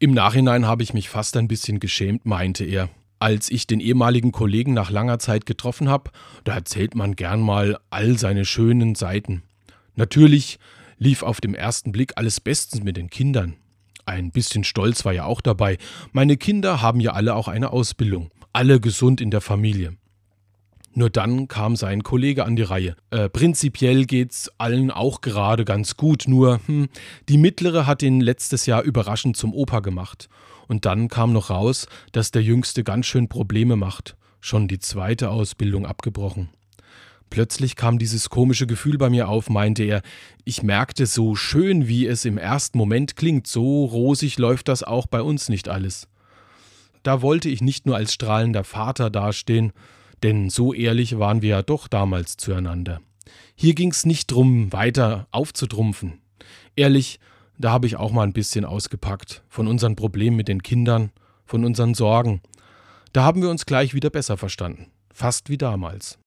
Im Nachhinein habe ich mich fast ein bisschen geschämt, meinte er. Als ich den ehemaligen Kollegen nach langer Zeit getroffen habe, da erzählt man gern mal all seine schönen Seiten. Natürlich lief auf dem ersten Blick alles bestens mit den Kindern. Ein bisschen Stolz war ja auch dabei. Meine Kinder haben ja alle auch eine Ausbildung, alle gesund in der Familie. Nur dann kam sein Kollege an die Reihe. Äh, prinzipiell geht's allen auch gerade ganz gut, nur hm, die mittlere hat ihn letztes Jahr überraschend zum Opa gemacht. Und dann kam noch raus, dass der Jüngste ganz schön Probleme macht. Schon die zweite Ausbildung abgebrochen. Plötzlich kam dieses komische Gefühl bei mir auf, meinte er. Ich merkte, so schön wie es im ersten Moment klingt, so rosig läuft das auch bei uns nicht alles. Da wollte ich nicht nur als strahlender Vater dastehen, denn so ehrlich waren wir ja doch damals zueinander. Hier ging's nicht drum, weiter aufzutrumpfen. Ehrlich, da habe ich auch mal ein bisschen ausgepackt, von unseren Problemen mit den Kindern, von unseren Sorgen. Da haben wir uns gleich wieder besser verstanden, fast wie damals.